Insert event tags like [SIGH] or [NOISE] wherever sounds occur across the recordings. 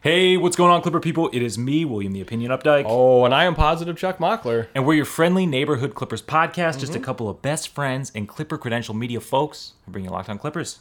Hey, what's going on, Clipper people? It is me, William the Opinion Updike. Oh, and I am positive Chuck Mockler. And we're your friendly neighborhood Clippers podcast, just a mm-hmm. couple of best friends and Clipper credential media folks who bring you locked on Clippers.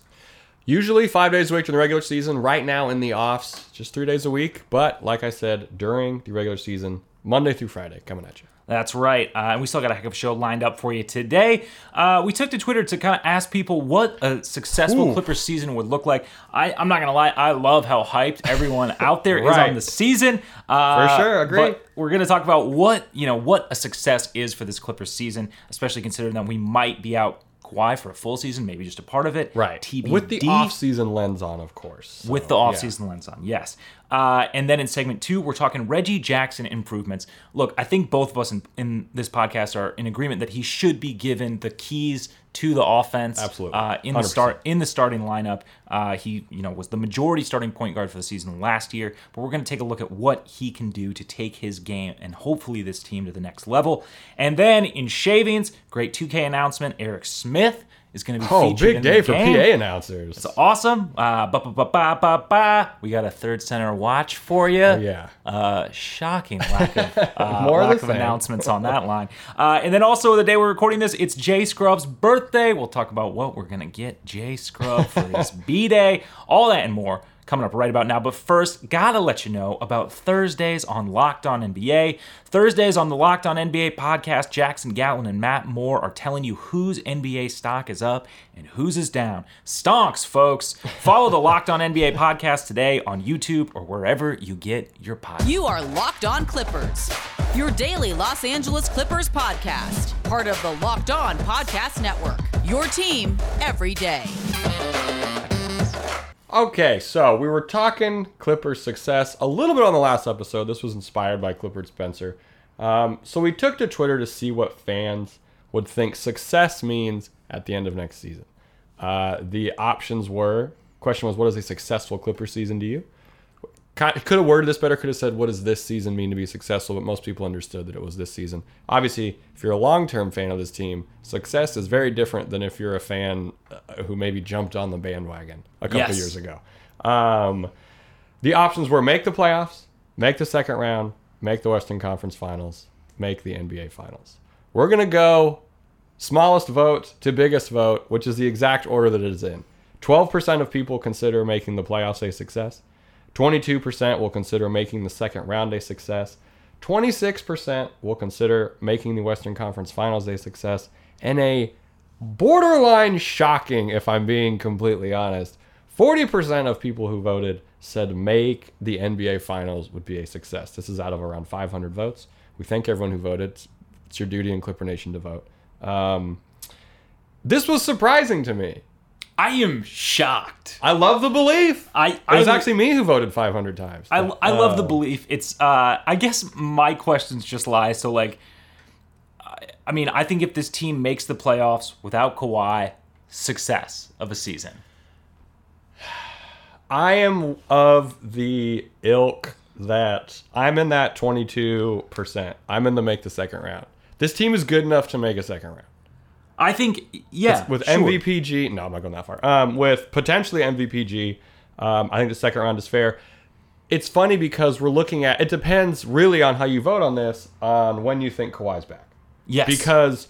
Usually five days a week during the regular season. Right now in the offs, just three days a week. But like I said, during the regular season, Monday through Friday, coming at you. That's right. Uh, and we still got a heck of a show lined up for you today. Uh, we took to Twitter to kind of ask people what a successful Ooh. Clippers season would look like. I, I'm not going to lie, I love how hyped everyone [LAUGHS] out there is Right. on the season. Uh, For sure, agree. We're going to talk about what, you know, what a success is for this Clippers season, especially considering that we might be out Kawhi for a full season, maybe just a part of it. Right. TBD. With the off-season lens on, of course. with So, the yeah. offseason lens on, yes. Uh, and then in segment two, we're talking Reggie Jackson improvements. Look, I think both of us in, in this podcast are in agreement that he should be given the keys to the offense. Absolutely. Uh, in the 100%. start in the starting lineup, uh, he you know was the majority starting point guard for the season last year. But we're going to take a look at what he can do to take his game and hopefully this team to the next level. And then in shavings, great 2K announcement: Eric Smith is going to be Oh, featured big day for game. PA announcers. It's awesome. Uh, ba, ba, ba. We got a third center watch for you. Oh, yeah. Uh, shocking lack of, [LAUGHS] uh, More lack the of announcements on that line. Uh, and then also the day we're recording this, it's Jay Scrubb's birthday. We'll talk about what we're going to get Jay Scrubb for his [LAUGHS] B Day, all that and more coming up right about now. But first, gotta let you know about Thursdays on Locked On NBA. Thursdays on the Locked On NBA podcast, Jackson Gatlin and Matt Moore are telling you whose NBA stock is up and whose is down. Stonks, folks. Follow the Locked On NBA podcast today on YouTube or wherever you get your podcast. You are Locked On Clippers, your daily Los Angeles Clippers podcast, part of the Locked On Podcast Network. Your team every day. Okay, so we were talking Clippers success a little bit on the last episode. This was inspired by Clifford Spencer. Um, so we took to Twitter to see what fans would think success means at the end of next season. Uh, the options were question was what is a successful Clipper season to you? Could have worded this better. Could have said what does this season mean to be successful? But most people understood that it was this season. Obviously, if you're a long-term fan of this team, success is very different than if you're a fan uh, who maybe jumped on the bandwagon a couple Yes. years ago. Um, the options were make the playoffs, make the second round, make the Western Conference Finals, make the NBA Finals. We're gonna go smallest vote to biggest vote, which is the exact order that it is in. 12% of people consider making the playoffs a success. 22% will consider making the second round a success. 26% will consider making the Western Conference Finals a success. And a borderline shocking, if I'm being completely honest, 40% of people who voted said make the NBA Finals would be a success. This is out of around 500 votes. We thank everyone who voted. It's, it's your duty in Clipper Nation to vote. Um, this was surprising to me. I am shocked. I love the belief. I, It was actually me who voted 500 times. I, I love the Uh, belief. It's uh I guess my questions just lie. So like I, I mean, I think if this team makes the playoffs without Kawhi, success of a season. I am of the ilk that I'm in that 22%. I'm in the make the second round. This team is good enough to make a second round. I think yeah, With sure. MVPG, no, I'm not going that far. Um, with potentially MVPG, um, I think the second round is fair. It's funny because we're looking at it depends really on how you vote on this, on when you think Kawhi's back. Yes. because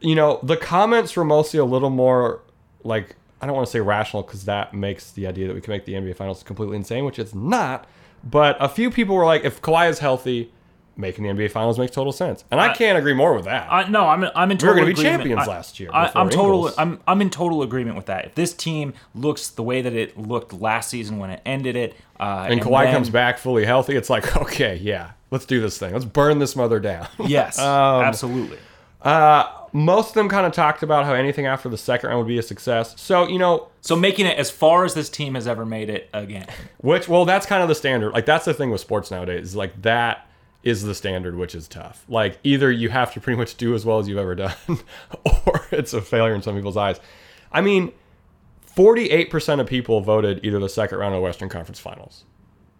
you know the comments were mostly a little more like I don't want to say rational because that makes the idea that we can make the NBA Finals completely insane, which it's not. But a few people were like, if Kawhi is healthy, making the NBA Finals makes total sense, and I, I- can't agree more with that. I, no, I'm I'm in total. We were gonna be agreement. champions I- last year I, I'm total. I'm I'm in total agreement with that. If this team looks the way that it looked last season when it ended it, uh, and Kawhi then- comes back fully healthy, it's like, [LAUGHS] okay, yeah, let's do this thing. Let's burn this mother down. [LAUGHS] yes, Um, absolutely. uh, most of them kind of talked about how anything after the second round would be a success. So you know, So making it as far as this team has ever made it again. Which, well, that's kind of the standard. Like, that's the thing with sports nowadays. Is like that is the standard, which is tough. Like, either you have to pretty much do as well as you've ever done, [LAUGHS] or it's a failure in some people's eyes. I mean, forty-eight percent of people voted either the second round or Western Conference Finals.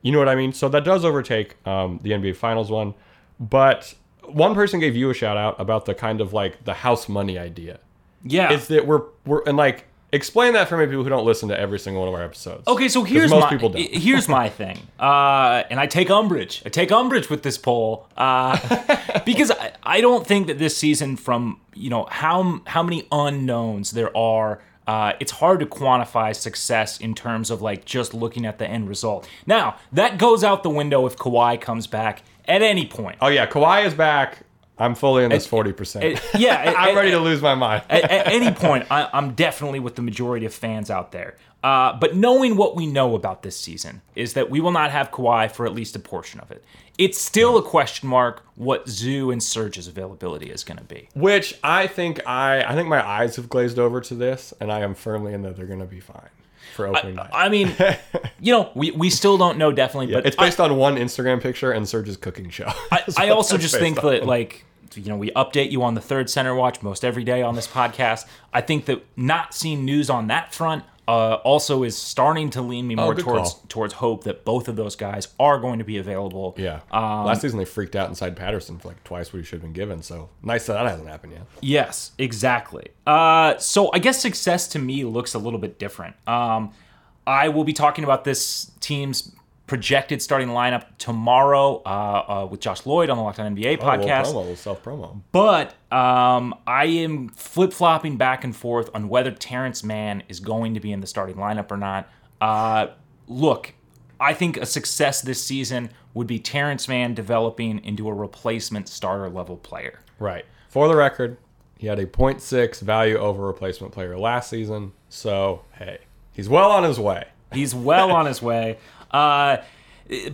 You know what I mean? So that does overtake um, the NBA Finals one. But one person gave you a shout out about the kind of like the house money idea Yeah. is that we're we're and like Explain that for me, people who don't listen to every single one of our episodes. Okay, so here's most my people don't. here's my [LAUGHS] thing, uh, and I take umbrage. I take umbrage with this poll uh, [LAUGHS] because I, I don't think that this season, from you know how how many unknowns there are, uh, it's hard to quantify success in terms of like just looking at the end result. Now that goes out the window if Kawhi comes back at any point. Oh yeah, Kawhi is back. I'm fully in this forty percent. yeah, [LAUGHS] I'm it- ready to lose my mind. at, at any point, I, I'm definitely with the majority of fans out there. Uh, but knowing what we know about this season is that we will not have Kawhi for at least a portion of it. It's still a question mark what Zoo and Serge's availability is going to be. Which I think I I think my eyes have glazed over to this, and I am firmly in that they're going to be fine for opening night. I mean, [LAUGHS] you know, we, we still don't know definitely, but it's based on one Instagram picture and Serge's cooking show. I, [LAUGHS] I also just think on. that like you know we update you on the third center watch most every day on this podcast. I think that not seeing news on that front uh, also is starting to lean me more Oh, towards call. towards hope that both of those guys are going to be available. Yeah. Um, Last season they freaked out inside Patterson for like twice what he should have been given. So nice that that hasn't happened yet. Yes, exactly. Uh, so I guess success to me looks a little bit different. Um, I will be talking about this team's projected starting lineup tomorrow uh, uh, with Josh Lloyd on the Locked On NBA podcast. Oh, promo, self promo. But um, I am flip flopping back and forth on whether Terrence Mann is going to be in the starting lineup or not. Uh, look, I think a success this season would be Terrence Mann developing into a replacement starter level player. Right. For the record, he had a 0.6 value over replacement player last season. So hey, he's well on his way. He's well on his way. [LAUGHS] Uh,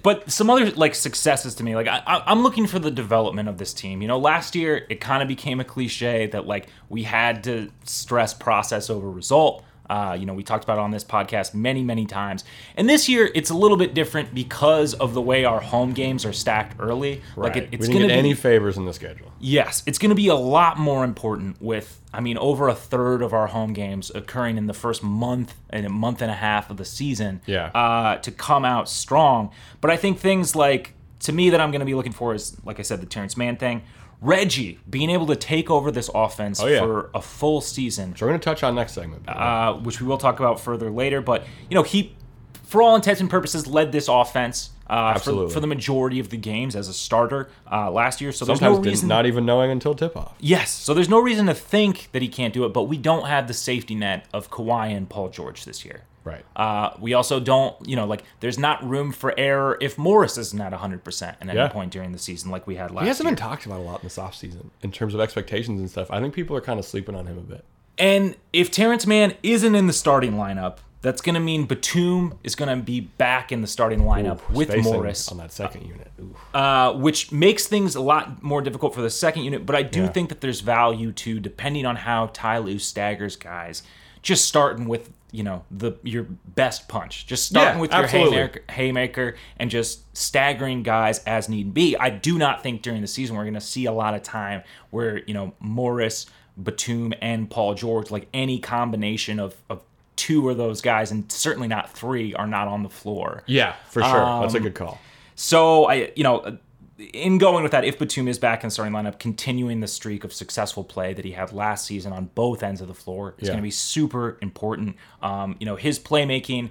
but some other like successes to me, like I, I'm looking for the development of this team. You know, last year it kind of became a cliche that like we had to stress process over result. Uh, you know, we talked about it on this podcast many, many times. And this year, it's a little bit different because of the way our home games are stacked early. Like it, we it's going to be any favors in the schedule. Yes, it's going to be a lot more important with, I mean, over a third of our home games occurring in the first month and a month and a half of the season Yeah. uh, to come out strong. But I think things like, to me, that I'm going to be looking for is, like I said, the Terrence Mann thing. Reggie being able to take over this offense Oh, yeah. for a full season Which we're going to touch on next segment. uh, which we will talk about further later. But you know, he, for all intents and purposes, led this offense uh, for, for the majority of the games as a starter uh, last year. So there's Sometimes no reason. not even knowing until tip off. yes, so there's no reason to think that he can't do it. But we don't have the safety net of Kawhi and Paul George this year. Right. Uh, we also don't, you know, like there's not room for error if Morris isn't at 100% at any point during the season, like we had last He hasn't year. been talked about a lot in this offseason in terms of expectations and stuff. I think people are kind of sleeping on him a bit. And if Terrence Mann isn't in the starting lineup, that's going to mean Batum is going to be back in the starting lineup Ooh, with Morris, on that second unit. Uh, which makes things a lot more difficult for the second unit. But I do Yeah. think that there's value to, depending on how Ty Lue staggers guys, just starting with you know the your best punch, just starting Yeah, with your haymaker, haymaker, and just staggering guys as need be. I do not think during the season we're going to see a lot of time where you know Morris, Batum, and Paul George, like any combination of of two of those guys, and certainly not three, are not on the floor. Yeah, for sure. Um, That's a good call. So I, you know, in going with that, if Batum is back in starting lineup, continuing the streak of successful play that he had last season on both ends of the floor is Yeah. going to be super important. Um, you know, his playmaking.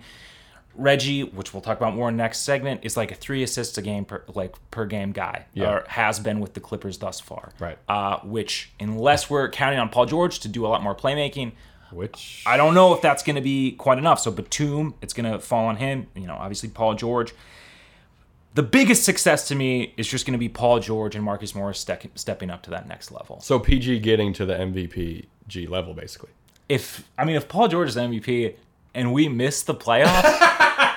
Reggie, which we'll talk about more in next segment, is like a three assists a game per like per game guy, Yeah. or has been with the Clippers thus far. Right. Uh, which, unless we're counting on Paul George to do a lot more playmaking, Which I don't know if that's going to be quite enough. So Batum, it's going to fall on him. You know, obviously Paul George. The biggest success to me is just going to be Paul George and Marcus Morris stec- stepping up to that next level. so PG getting to the MVP G level basically. If I mean, if Paul George is MVP and we miss the playoffs,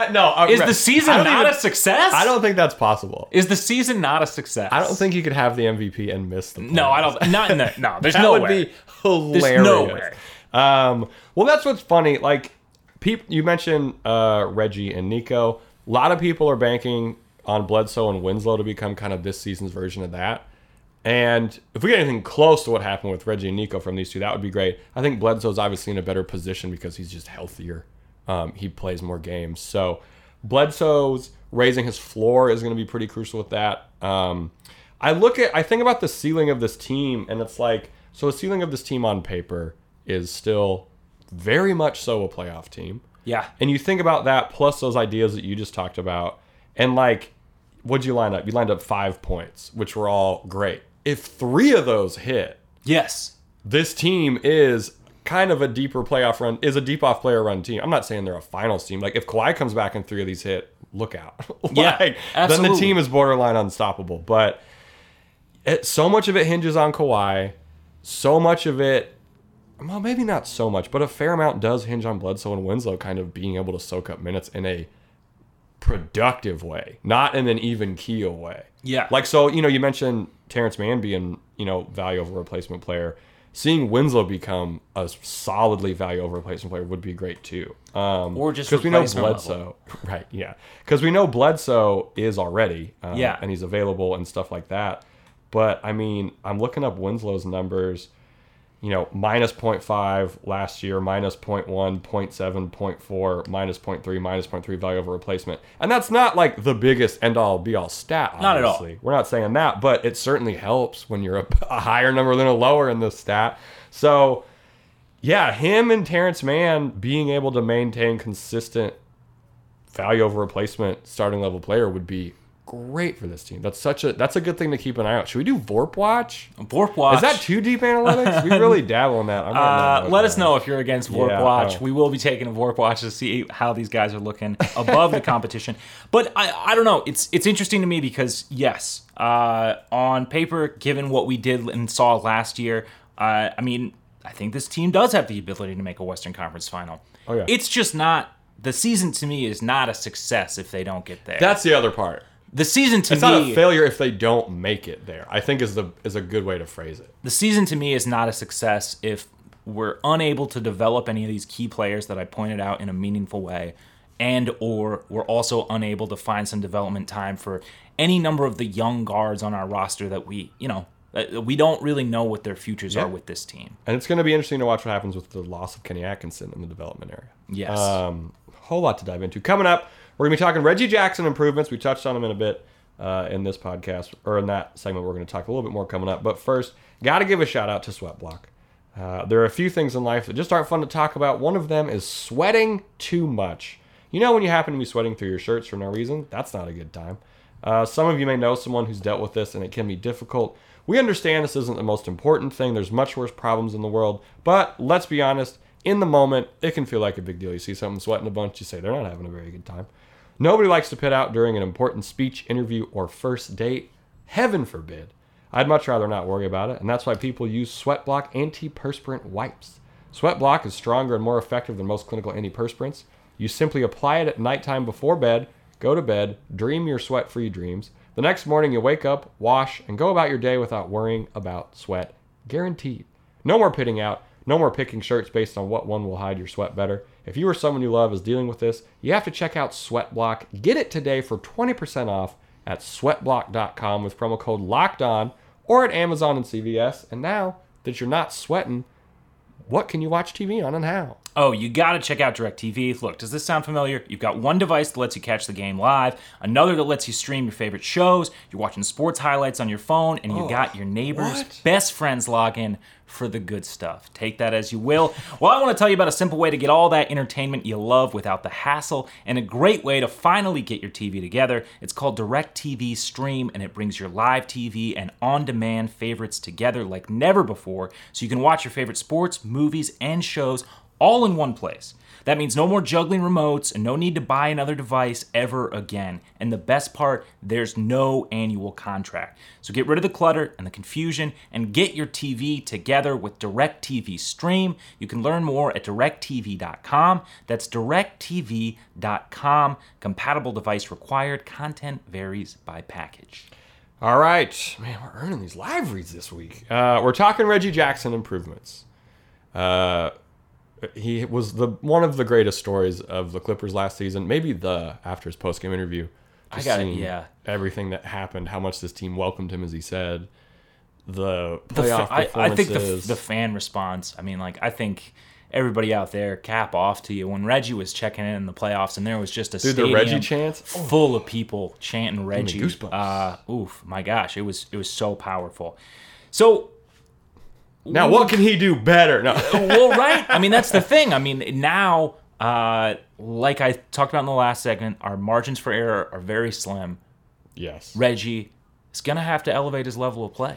[LAUGHS] No, uh, is the season don't even- a success? I don't think that's possible. Is the season not a success? I don't think you could have the MVP and miss the. No, I don't. Not in the. No, [LAUGHS] there's That no would way. be hilarious. no way. Um, well, that's what's funny. Like, peop, you mentioned uh, Reggie and Nico. A lot of people are banking on Bledsoe and Winslow to become kind of this season's version of that. And if we get anything close to what happened with Reggie and Nico from these two, that would be great. I think Bledsoe's obviously in a better position because he's just healthier. Um, he plays more games. So Bledsoe's raising his floor is going to be pretty crucial with that. Um, I look at, I think about the ceiling of this team, and it's like, so the ceiling of this team on paper is still very much so a playoff team. Yeah. And you think about that plus those ideas that you just talked about, and like, what'd you line up? You lined up five points, which were all great. If three of those hit, Yes. this team is kind of a deeper playoff run, is a deep off player run team. I'm not saying they're a finals team. Like if Kawhi comes back and three of these hit, look out. [LAUGHS] Yeah, like, then the team is borderline unstoppable. But it, so much of it hinges on Kawhi. So much of it, well, maybe not so much, but a fair amount does hinge on Bledsoe and Winslow kind of being able to soak up minutes in a productive way, not in an even keel way. Yeah. Like so, you know, you mentioned Terrence Mann being, you know, value over replacement player. Seeing Winslow become a solidly value over replacement player would be great too. Um, Or just because we know Bledsoe, [LAUGHS] right? Yeah, because we know Bledsoe is already, um, Yeah. and he's available and stuff like that. But I mean, I'm looking up Winslow's numbers. You know, minus 0.5 last year, minus 0.1, 0.7, 0.4, minus 0.3, minus 0.3 value over replacement. And that's not like the biggest end all be all stat, obviously. Not at all. We're not saying that, but it certainly helps when you're a, [LAUGHS] a higher number than a lower in this stat. So, yeah, him and Terrence Mann being able to maintain consistent value over replacement starting level player would be great for this team. That's such a that's a good thing to keep an eye out. Should we do Vorp Watch? Vorp Watch. Is that too deep analytics? we really dabble in that. Uh, let us know if you're against Vorp Yeah, Watch. We will be taking a Vorp Watch to see how these guys are looking above the competition. But I, I don't know. It's it's interesting to me because yes, uh, on paper, given what we did and saw last year, uh, I mean, I think this team does have the ability to make a Western Conference final. Oh, yeah. It's just not the season to me is not a success if they don't get there. That's the other part. The season to It's me. not a failure if they don't make it there. I think is the is a good way to phrase it. the season to me is not a success if we're unable to develop any of these key players that I pointed out in a meaningful way and or we're also unable to find some development time for any number of the young guards on our roster that we, you know, uh, we don't really know what their futures Yeah. are with this team. And it's going to be interesting to watch what happens with the loss of Kenny Atkinson in the development area. Yes. Um, whole lot to dive into. Coming up, we're going to be talking Reggie Jackson improvements. We touched on them in a bit uh, in this podcast, or in that segment. We're going to talk a little bit more coming up. But first, got to give a shout out to Sweatblock. Uh, there are a few things in life that just aren't fun to talk about. One of them is sweating too much. You know, when you happen to be sweating through your shirts for no reason, that's not a good time. Uh, some of you may know someone who's dealt with this, and it can be difficult. We understand this isn't the most important thing. There's much worse problems in the world. But let's be honest, in the moment, it can feel like a big deal. You see someone sweating a bunch, you say they're not having a very good time. Nobody likes to pit out during an important speech, interview, or first date. Heaven forbid. I'd much rather not worry about it, and that's why people use Sweatblock antiperspirant wipes. Sweatblock is stronger and more effective than most clinical antiperspirants. You simply apply it at nighttime before bed, go to bed, dream your sweat free dreams. The next morning, you wake up, wash, and go about your day without worrying about sweat. Guaranteed. No more pitting out, no more picking shirts based on what one will hide your sweat better. If you or someone you love is dealing with this, you have to check out Sweatblock. Get it today for 20% off at sweatblock.com with promo code LOCKED ON or at Amazon and CVS. And now that you're not sweating, what can you watch TV on and how? Oh, you got to check out DirecTV. Look, does this sound familiar? You've got one device that lets you catch the game live, another that lets you stream your favorite shows, you're watching sports highlights on your phone, and you oh, got your neighbor's what? best friend's login for the good stuff. Take that as you will. Well, I want to tell you about a simple way to get all that entertainment you love without the hassle and a great way to finally get your TV together. It's called DirecTV Stream, and it brings your live TV and on demand favorites together like never before so you can watch your favorite sports, movies, and shows all in one place. That means no more juggling remotes and no need to buy another device ever again. And the best part, there's no annual contract. So get rid of the clutter and the confusion and get your TV together with DirecTV Stream. You can learn more at directv.com. That's directv.com. Compatible device required. Content varies by package. All right, man, we're earning these live reads this week. Uh, we're talking Reggie Jackson improvements. Uh, he was the one of the greatest stories of the Clippers last season, maybe the after his post game interview. I got it, yeah. Everything that happened, how much this team welcomed him, as he said. The The playoff fa- I, I think the, the fan response. I mean, like I think everybody out there cap off to you when Reggie was checking in in the playoffs, and there was just a Dude, the stadium Reggie chants? full of people chanting Reggie. Uh, oof, my gosh, it was it was so powerful. So Now, what can he do better? No. well, right. I mean, that's the thing. I mean, now, uh, like I talked about in the last segment, our margins for error are very slim. yes. Reggie is going to have to elevate his level of play.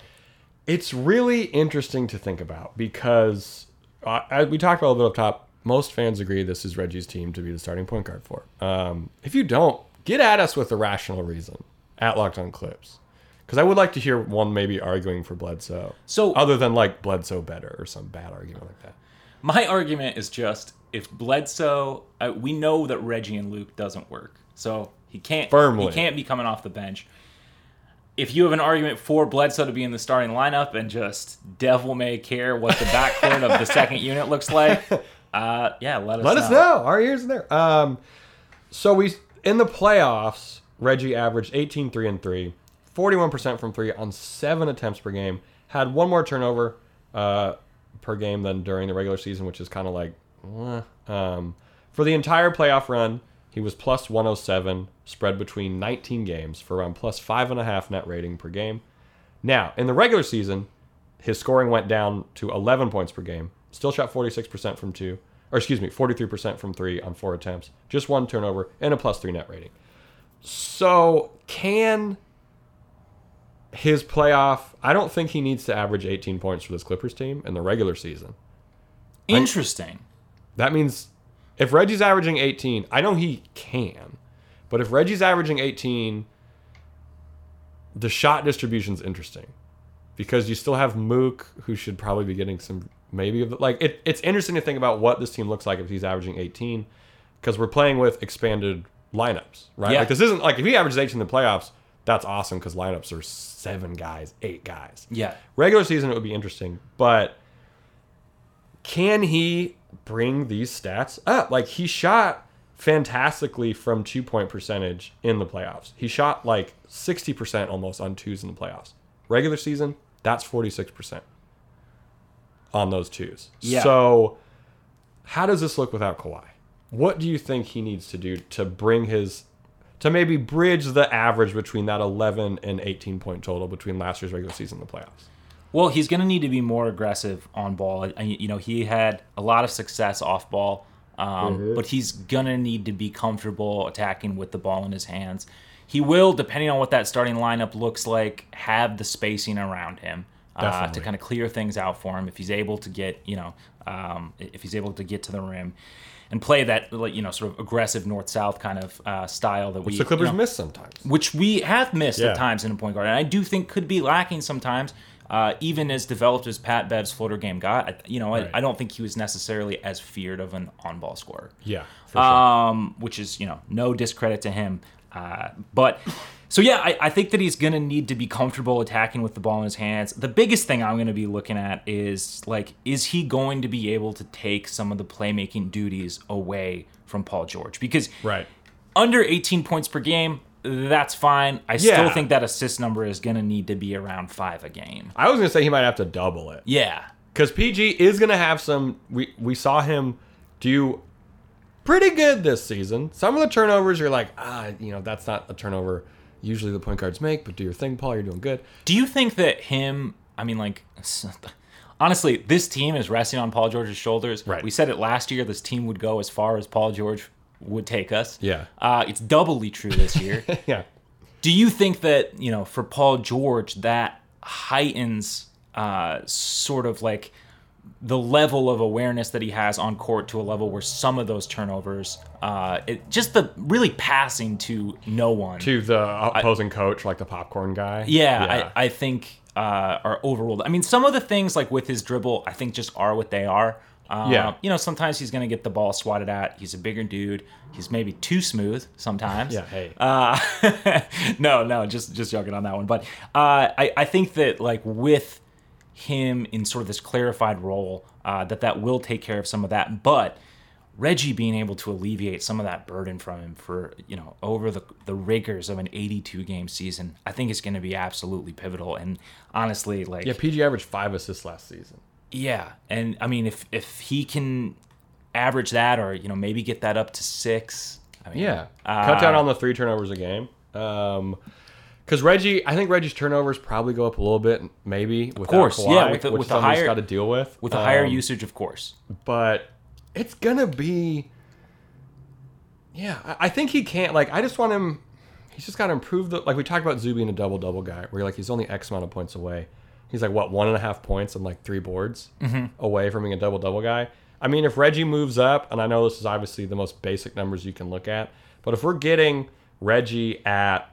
It's really interesting to think about because, uh, as we talked about a little bit up top, most fans agree this is Reggie's team to be the starting point guard for. Um, if you don't, get at us with a rational reason at Locked On Clips. Because I would like to hear one maybe arguing for Bledsoe. So- other than like Bledsoe better or some bad argument like that. My argument is just if Bledsoe, uh, we know that Reggie and Luke doesn't work, so he can't Firmly. he can't be coming off the bench. If you have an argument for Bledsoe to be in the starting lineup and just devil may care what the backcourt of the [LAUGHS] second unit looks like, uh, yeah, let us Let us know. Our ears are there. Um, so we in the playoffs, Reggie averaged 18 3 and 3, 41% from 3 on 7 attempts per game. Had one more turnover uh, per game than during the regular season, which is kind of like eh. um, for the entire playoff run, he was plus 107 spread between 19 games for around plus 5.5 net rating per game. Now, in the regular season, his scoring went down to 11 points per game. Still shot 46% from two, or excuse me, 43% from three on four attempts. Just one turnover and a plus three net rating. So, can his playoff? I don't think he needs to average 18 points for this Clippers team in the regular season. Interesting. That means if Reggie's averaging 18, I know he can, but if Reggie's averaging 18, the shot distribution's interesting because you still have Mook, who should probably be getting some maybe of the, like it, it's interesting to think about what this team looks like if he's averaging 18 because we're playing with expanded lineups, right? Yeah. Like this isn't like if he averages 18 in the playoffs, that's awesome because lineups are seven guys, eight guys. Yeah. Regular season, it would be interesting, but can he bring these stats up? Like he shot fantastically from two point percentage in the playoffs. He shot like 60% almost on twos in the playoffs. Regular season, that's 46% on those twos. Yeah. So how does this look without Kawhi? What do you think he needs to do to bring his to maybe bridge the average between that 11 and 18 point total between last year's regular season and the playoffs? Well, he's going to need to be more aggressive on ball. You know, he had a lot of success off ball, um, but he's going to need to be comfortable attacking with the ball in his hands. He will, depending on what that starting lineup looks like, have the spacing around him uh, to kind of clear things out for him. If he's able to get, you know, um, if he's able to get to the rim and play that, you know, sort of aggressive north-south kind of uh, style that we The Clippers you know, miss sometimes. which we have missed Yeah. at times in a point guard, and I do think could be lacking sometimes. Uh, even as developed as Pat Bev's floater game got, you know, Right. I, I don't think he was necessarily as feared of an on-ball scorer. Yeah, for sure. Um, which is you know no discredit to him, uh, but so yeah, I, I think that he's gonna need to be comfortable attacking with the ball in his hands. The biggest thing I'm gonna be looking at is like, is he going to be able to take some of the playmaking duties away from Paul George? Because right. under 18 points per game, that's fine. I still think that assist number is going to need to be around five a game. I was gonna say he might have to double it Yeah. because PG is gonna have some. We we saw him do pretty good this season. Some of the turnovers you're like, ah, you know, that's not a turnover usually the point guards make. But do your thing, Paul. You're doing good. Do you think that him, I mean, like, [LAUGHS] honestly, this team is resting on Paul George's shoulders. Right. We said it last year, this team would go as far as Paul George would take us. Yeah. Uh, it's doubly true this year. [LAUGHS] Yeah. Do you think that, you know, for Paul George, that heightens uh, sort of like the level of awareness that he has on court to a level where some of those turnovers, uh, it, just the really passing to no one. To the opposing coach, like the popcorn guy. yeah, I, I think uh, are overruled. I mean, some of the things like with his dribble, I think just are what they are. Uh, Yeah. You know, sometimes he's going to get the ball swatted at. He's a bigger dude. He's maybe too smooth sometimes. Yeah, hey. Uh, [LAUGHS] no, no, just just joking on that one. But uh, I, I think that like with him in sort of this clarified role, uh, that that will take care of some of that. But Reggie being able to alleviate some of that burden from him for you know over the the rigors of an 82 game season, I think is going to be absolutely pivotal. And honestly, like yeah. PG averaged five assists last season. yeah, and I mean, if if he can average that, or you know, maybe get that up to six. I mean, Yeah. uh, Cut down on the three turnovers a game. Um, Because Reggie, I think Reggie's turnovers probably go up a little bit, maybe. Of course, yeah, with the- which with higher- got to deal with. With a higher Um, usage, of course. but it's gonna be yeah I, I think he can't like i just want him he's just got to improve the like we talked about Zoo being a double double guy where like he's only x amount of points away he's like what one and a half points and like three boards away from being a double double guy i mean if reggie moves up and i know this is obviously the most basic numbers you can look at but if we're getting reggie at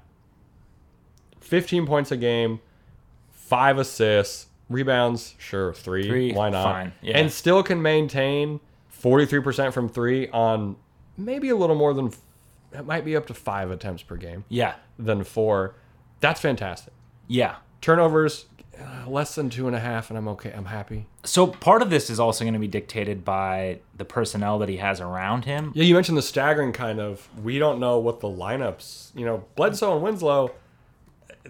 15 points a game five assists rebounds sure three, Three, why not fine, yeah. and still can maintain 43% from three on maybe a little more than it might be up to five attempts per game Yeah. than four that's fantastic Yeah. turnovers uh, less than two and a half and i'm okay i'm happy So part of this is also going to be dictated by the personnel that he has around him. yeah you mentioned the staggering kind of we don't know what the lineups you know bledsoe and winslow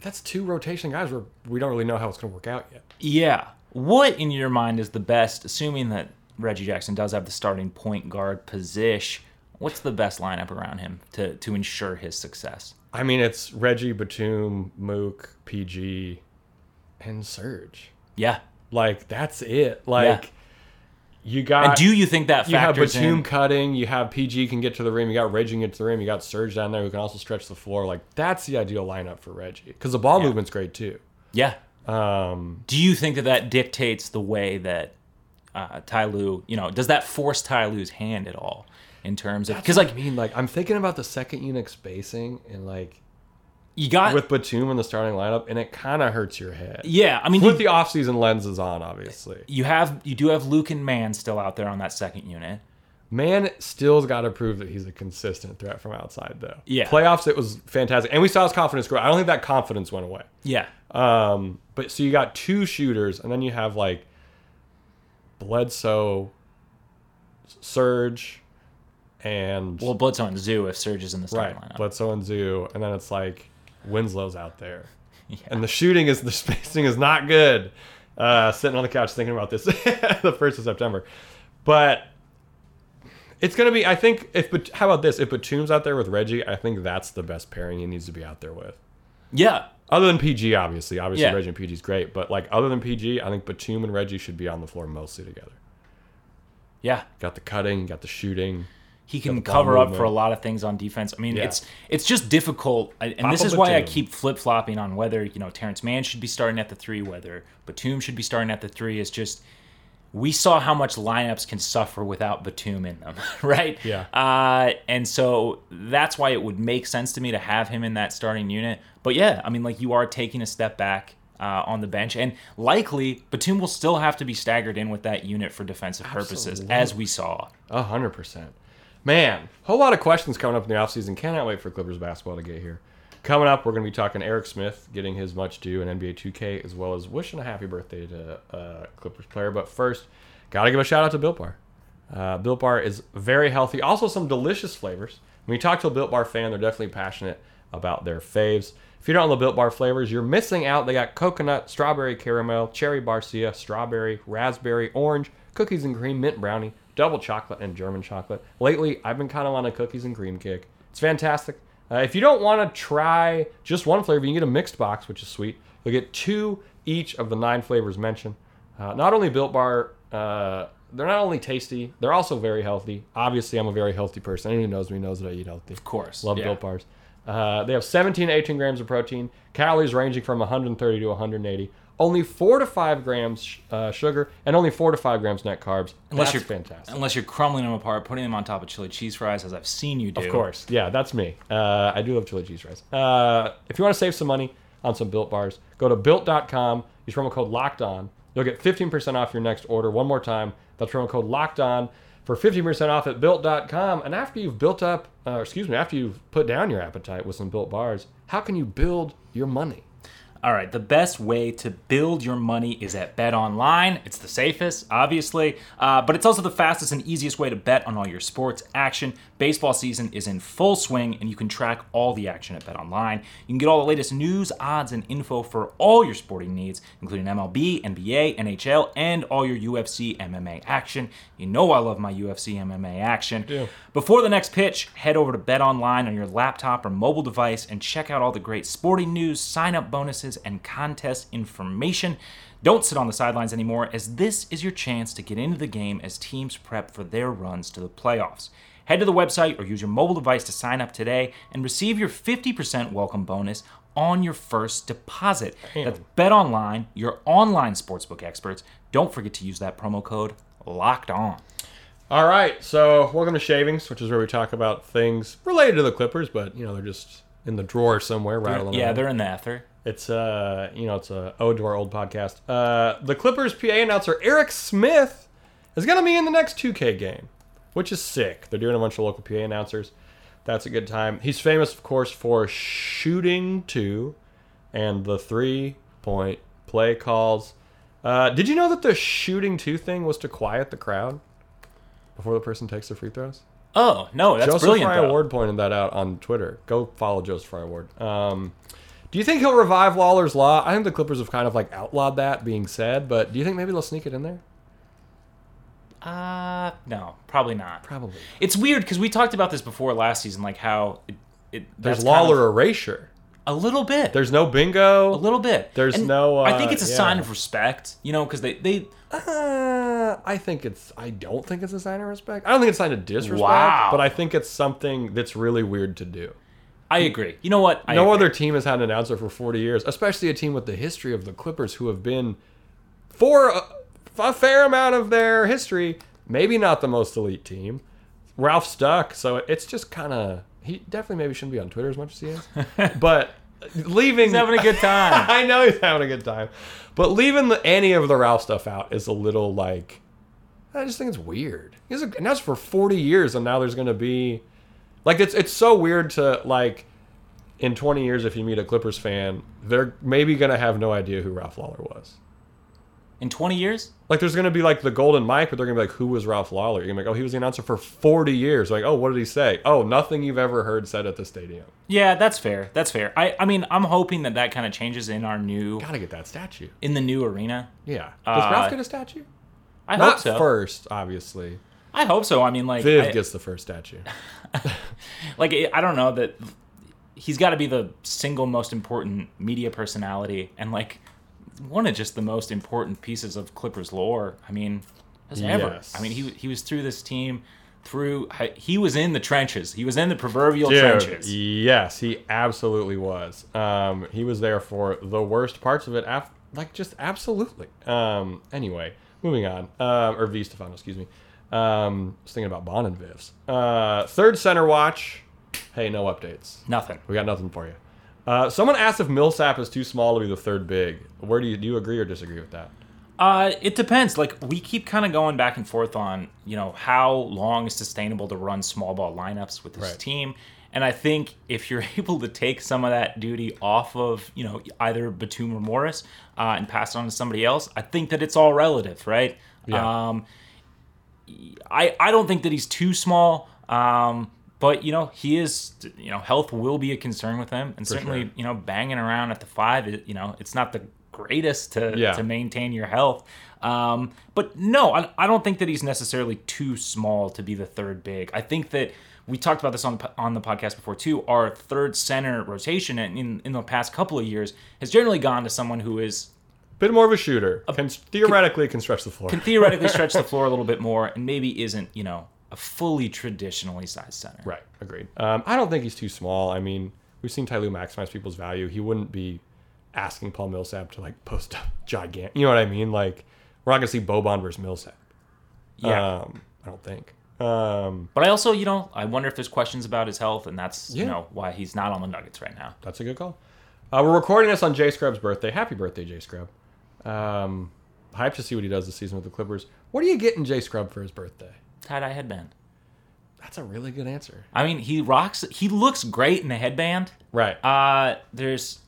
that's two rotation guys where we don't really know how it's going to work out yet Yeah. What in your mind is the best, assuming that Reggie Jackson does have the starting point guard position? What's the best lineup around him to, to ensure his success? i mean it's reggie batum mook pg and Serge Yeah. like that's it like you got And do you think that you have Batum in? cutting, you have PG can get to the rim, you got Reggie can get to the rim, you got Serge down there who can also stretch the floor. Like that's the ideal lineup for Reggie because the ball movement's great too. Yeah. Um, Do you think that that dictates the way that uh, Ty Lue, you know, does that force Ty Lue's hand at all in terms of because Because like I mean, like I'm thinking about the second unit spacing and like you got with Batum in the starting lineup, and it kind of hurts your head. yeah, I mean With you, the offseason lenses on, obviously. you have you do have Luke and Mann still out there on that second unit. Mann still's got to prove that he's a consistent threat from outside, though. Yeah. Playoffs, it was fantastic, and we saw his confidence grow. I don't think that confidence went away. Yeah. Um, but so you got two shooters, and then you have like Bledsoe, Serge, and Well, Bledsoe and Zoo if Serge is in the starting right lineup. Bledsoe and Zoo, and then it's like Winslow's out there, [LAUGHS] and the shooting is the spacing is not good. Uh, sitting on the couch thinking about this [LAUGHS] the first of September, but it's gonna be. I think if Bat- how about this? If Batum's out there with Reggie, I think that's the best pairing he needs to be out there with. yeah. Other than PG, obviously, obviously Yeah. Reggie and PG is great, but like other than PG, I think Batum and Reggie should be on the floor mostly together. Yeah. Got the cutting, got the shooting. He can cover up movement. for a lot of things on defense. I mean, Yeah. it's it's just difficult, I- and this is why I keep flip flopping on whether you know Terrence Mann should be starting at the three, whether Batum should be starting at the three. Is just we saw how much lineups can suffer without Batum in them, [LAUGHS] right? Yeah. Uh, and so that's why it would make sense to me to have him in that starting unit. But yeah, I mean, like you are taking a step back. Uh, on the bench, and likely Batum will still have to be staggered in with that unit for defensive purposes, Absolutely. as we saw. A hundred percent. Man, a whole lot of questions coming up in the offseason. Cannot wait for Clippers basketball to get here. Coming up, we're going to be talking Eric Smith getting his much due in NBA 2K, as well as wishing a happy birthday to a Clippers player. But first, got to give a shout out to Built Bar. Uh, Built Bar is very healthy. Also, some delicious flavors. When you talk to a Built Bar fan, they're definitely passionate about their faves. If you don't know the Built Bar flavors, you're missing out. They got coconut, strawberry caramel, cherry barcia, strawberry, raspberry, orange, cookies and cream, mint brownie, double chocolate, and German chocolate. Lately, I've been kind of on a cookies and cream kick. It's fantastic. Uh, if you don't want to try just one flavor, you can get a mixed box, which is sweet. You'll get two each of the nine flavors mentioned. Uh, not only Built Bar, uh, they're not only tasty, they're also very healthy. Obviously, I'm a very healthy person. Anyone who knows me knows that I eat healthy. Of course, Love yeah. Built Bars. Uh, they have 17 to 18 grams of protein, calories ranging from 130 to 180, only 4 to 5 grams uh, sugar, and only 4 to 5 grams net carbs. Unless That's you're fantastic. Unless you're crumbling them apart, putting them on top of chili cheese fries, as I've seen you do. Of course. Yeah, that's me. Uh, I do love chili cheese fries. Uh, if you want to save some money on some Built Bars, go to built.com, use promo code LOCKED ON. You'll get 15% off your next order. One more time, that's promo code LOCKED ON for 15% off at built.com. And after you've built up, uh, excuse me, after you've put down your appetite with some Built Bars, how can you build your money? All right, the best way to build your money is at Bet Online. It's the safest, obviously, uh, but it's also the fastest and easiest way to bet on all your sports action. Baseball season is in full swing, and you can track all the action at BetOnline. You can get all the latest news, odds, and info for all your sporting needs, including MLB, NBA, NHL, and all your UFC MMA action. You know I love my UFC MMA action. do. Before the next pitch, head over to BetOnline on your laptop or mobile device and check out all the great sporting news, sign-up bonuses, and contest information. Don't sit on the sidelines anymore, as this is your chance to get into the game as teams prep for their runs to the playoffs. Head to the website or use your mobile device to sign up today and receive your 50% welcome bonus on your first deposit. That's Bet Online, your online sportsbook experts. Don't forget to use that promo code LOCKED ON. All right, so welcome to Shavings, which is where we talk about things related to the Clippers, but you know they're just in the drawer somewhere, rattling Yeah, around. they're in the ether. It's uh, you know, it's a ode to our old podcast. Uh, the Clippers PA announcer Eric Smith is gonna be in the next 2K game, which is sick. They're doing a bunch of local PA announcers. That's a good time. He's famous, of course, for shooting two and the three point play calls. Uh, did you know that the shooting two thing was to quiet the crowd before the person takes their free throws? Oh, no, that's Joseph brilliant. Fry though. Ward pointed that out on Twitter. Go follow Joseph Fry Ward. Um, do you think he'll revive Lawler's Law? I think the Clippers have kind of like outlawed that being said, but do you think maybe they'll sneak it in there? Uh, no, probably not. Probably. It's weird because we talked about this before last season, like how it, it There's that's kind Lawler of- erasure. a little bit. There's no bingo. a little bit. There's And no, I think uh, it's a yeah. sign of respect, you know, because they they Uh, I think it's. I don't think it's a sign of respect. I don't think it's a sign of disrespect. Wow. But I think it's something that's really weird to do. I agree. You know what? I no agree. other team has had an announcer for 40 years, especially a team with the history of the Clippers, who have been, for a, fair amount of their history, maybe not the most elite team. Ralph stuck, so it's just kind of. He definitely maybe shouldn't be on Twitter as much as he is. [LAUGHS] but leaving. He's having a good time. [LAUGHS] I know he's having a good time. But leaving the, any of the Ralph stuff out is a little like. I just think it's weird. He's a, and that's for 40 years, and now there's going to be. Like, it's, it's so weird to, like, in 20 years, if you meet a Clippers fan, they're maybe going to have no idea who Ralph Lawler was. In 20 years? Like, there's going to be, like, the golden mic, but they're going to be like, who was Ralph Lawler? You're going to be like, oh, he was the announcer for 40 years. Like, oh, what did he say? Oh, nothing you've ever heard said at the stadium. Yeah, that's fair. That's fair. I I mean, I'm hoping that that kind of changes in our new Gotta get that statue. in the new arena. Yeah. Does Uh, Ralph get a statue? I Not hope so. first, obviously. I hope so. I mean, like, Viv I, gets the first statue. [LAUGHS] like I don't know that he's got to be the single most important media personality and like one of just the most important pieces of Clippers lore. I mean, as ever. I mean, he he was through this team through he was in the trenches. He was in the proverbial Dude, trenches. yes, he absolutely was. Um, he was there for the worst parts of it. Af- like just absolutely. Um, anyway, moving on. Um, or V Stefano, excuse me. Um, I was thinking about Bond and Vivs. Uh, third center watch. Hey, no updates. Nothing. We got nothing for you. Uh, someone asked if Millsap is too small to be the third big. Where do you do you agree or disagree with that? Uh, it depends. Like we keep kind of going back and forth on, you know, how long is sustainable to run small ball lineups with this Right. team. And I think if you're [LAUGHS] able to take some of that duty off of, you know, either Batum or Morris uh, and pass it on to somebody else, I think that it's all relative, right? Yeah. Um, I I don't think that he's too small. Um, but you know he is. You know, health will be a concern with him, and certainly sure. you know banging around at the five. You know, it's not the greatest to Yeah. to maintain your health. Um, but no, I, I don't think that he's necessarily too small to be the third big. I think that we talked about this on on the podcast before too. Our third center rotation in in, the past couple of years has generally gone to someone who is a Bit more of a shooter. Can theoretically can stretch the floor. can theoretically [LAUGHS] stretch the floor a little bit more and maybe isn't you know a fully traditionally sized center. Right, agreed. Um, I don't think he's too small. I mean, we've seen Ty Lue maximize people's value. He wouldn't be asking Paul Millsap to like post up [LAUGHS] gigantic. You know what I mean? Like, we're not gonna see Boban versus Millsap. Yeah. Um, I don't think. Um, But I also, you know, I wonder if there's questions about his health, and that's you know why he's not on the Nuggets right now. that's a good call. Uh, we're recording this on Jay Scrubb's birthday. Happy birthday, Jay Scrubb. Um, hyped to see what he does this season with the Clippers. What are you getting Jay Scrubb for his birthday? Tie dye headband. That's a really good answer. I mean, he rocks. He looks great in the headband. Right. Uh, there's,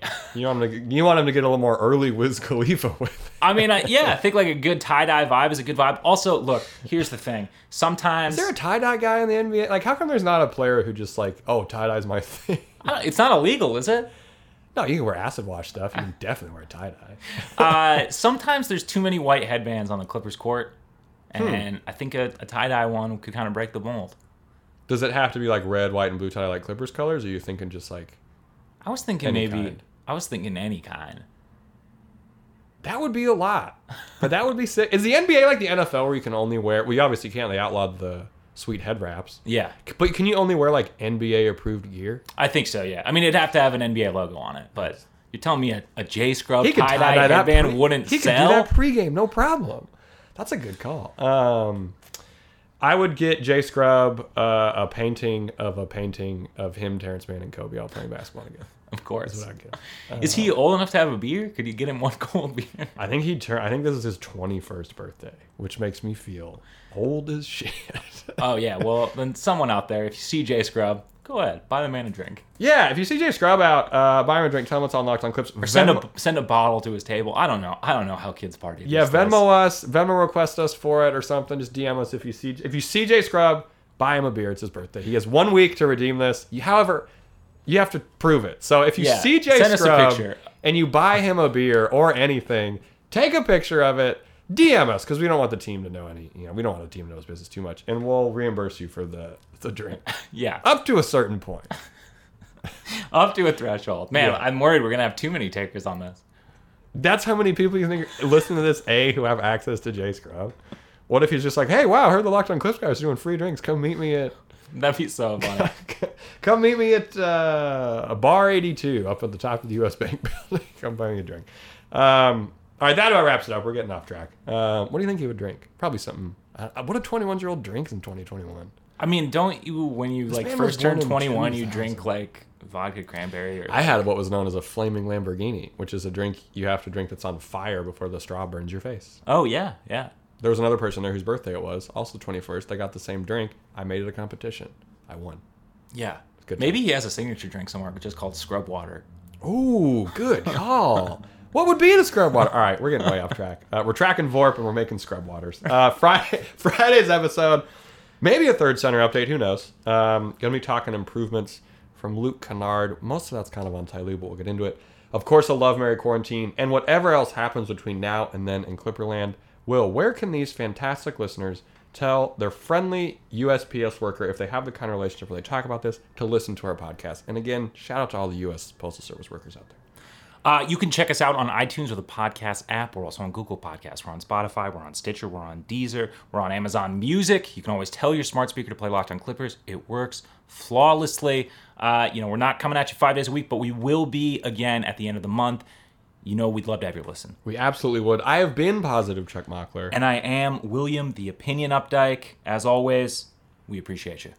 [LAUGHS] You want him to you want him to get a little more early Wiz Khalifa [LAUGHS] with. I mean, I, yeah, I think like a good tie dye vibe is a good vibe. Also, look, here's the thing. Sometimes Is there a tie dye guy in the NBA? Like, how come there's not a player who just like, oh, tie dye's my [LAUGHS] thing? I don't- it's not illegal, is it? No, you can wear acid wash stuff. You can definitely wear tie dye. Uh, sometimes there's too many white headbands on the Clippers court, Hmm. and I think a, a tie dye one could kind of break the mold. Does it have to be like red, white, and blue tie like Clippers colors? Or are you thinking just like I was thinking Any maybe. kind. I was thinking any kind. that would be a lot, but that would be sick. Is the NBA like the NFL where you can only wear? We obviously can't. They outlawed the sweet head wraps. Yeah, But can you only wear like NBA approved gear? I think so. Yeah, I mean it'd have to have an NBA logo on it, but you're telling me a, a J Scrub He tie dye headband pre- wouldn't he could do that pregame, no problem. That's a good call. Um, I would get Jay Scrubb uh, a painting of a painting of him, Terrence Mann, and Kobe all playing basketball together. [LAUGHS] of course. That's what get. [LAUGHS] Is he old enough to have a beer? Could you get him one [LAUGHS] cold beer? I think he turned. I think this is his twenty-first birthday, which makes me feel old as shit. oh yeah. Well, then someone out there, if you see Jay Scrubb, go ahead, buy the man a drink. yeah, if you see Jay Scrubb out, uh, buy him a drink. Tell him it's on Locked On Clips. Or send Venmo- a send a bottle to his table. I don't know. I don't know how kids party. Yeah, these days. Venmo us, Venmo request us for it or something. Just DM us if you see if you see Jay Scrubb, buy him a beer. It's his birthday. He has one week to redeem this. You, however, you have to prove it. So if you Yeah, see Jay send us a Scrub picture. and you buy him a beer or anything, take a picture of it. DM us because we don't want the team to know any. You know, we don't want the team to know his business too much, and we'll reimburse you for the the drink [LAUGHS] Yeah, up to a certain point. [LAUGHS] up to a threshold. Man, Yeah. I'm worried we're gonna have too many takers on this. That's how many people you think listen to this a who have access to Jay Scrubb. What if he's just like, hey, wow, I heard the Locked On Clips guys are doing free drinks. Come meet me at [LAUGHS] That'd be so funny. Come meet me at uh, a bar 82 up at the top of the U.S. Bank building. Come buy me a drink. Um, all right, that about wraps it up. We're getting off track. Uh, what do you think he would drink? Probably something. Uh, what a 21 year old drinks in 2021? I mean, don't you when you like man first born turn in 21, you 2000. drink like vodka cranberry or I had what was known as a flaming Lamborghini, which is a drink you have to drink that's on fire before the straw burns your face. Oh yeah, yeah. There was another person there whose birthday it was, also 21st. I got the same drink. I made it a competition. I won. Yeah. Good Maybe he has a signature drink somewhere, but just called scrub water. Ooh, good [LAUGHS] call. What would be a scrub water? All right, we're getting way off track. Uh, we're tracking Vorp and we're making scrub waters. Uh, Friday, [LAUGHS] Friday's episode, maybe a third center update. Who knows? Um, gonna be talking improvements from Luke Kennard. Most of that's kind of on Ty Lue, but we'll get into it. Of course, a love Mary quarantine and whatever else happens between now and then in Clipperland. Will, where can these fantastic listeners tell their friendly USPS worker, if they have the kind of relationship where they talk about this, to listen to our podcast? And again, shout out to all the U.S. Postal Service workers out there. Uh, you can check us out on iTunes or the podcast app. We're also on Google Podcasts. We're on Spotify. We're on Stitcher. We're on Deezer. We're on Amazon Music. You can always tell your smart speaker to play Locked On Clippers. It works flawlessly. Uh, you know, we're not coming at you five days a week, but we will be again at the end of the month. You know, we'd love to have your listen. We absolutely would. I have been positive, Chuck Mockler. And I am William, the Opinion Updike. As always, we appreciate you.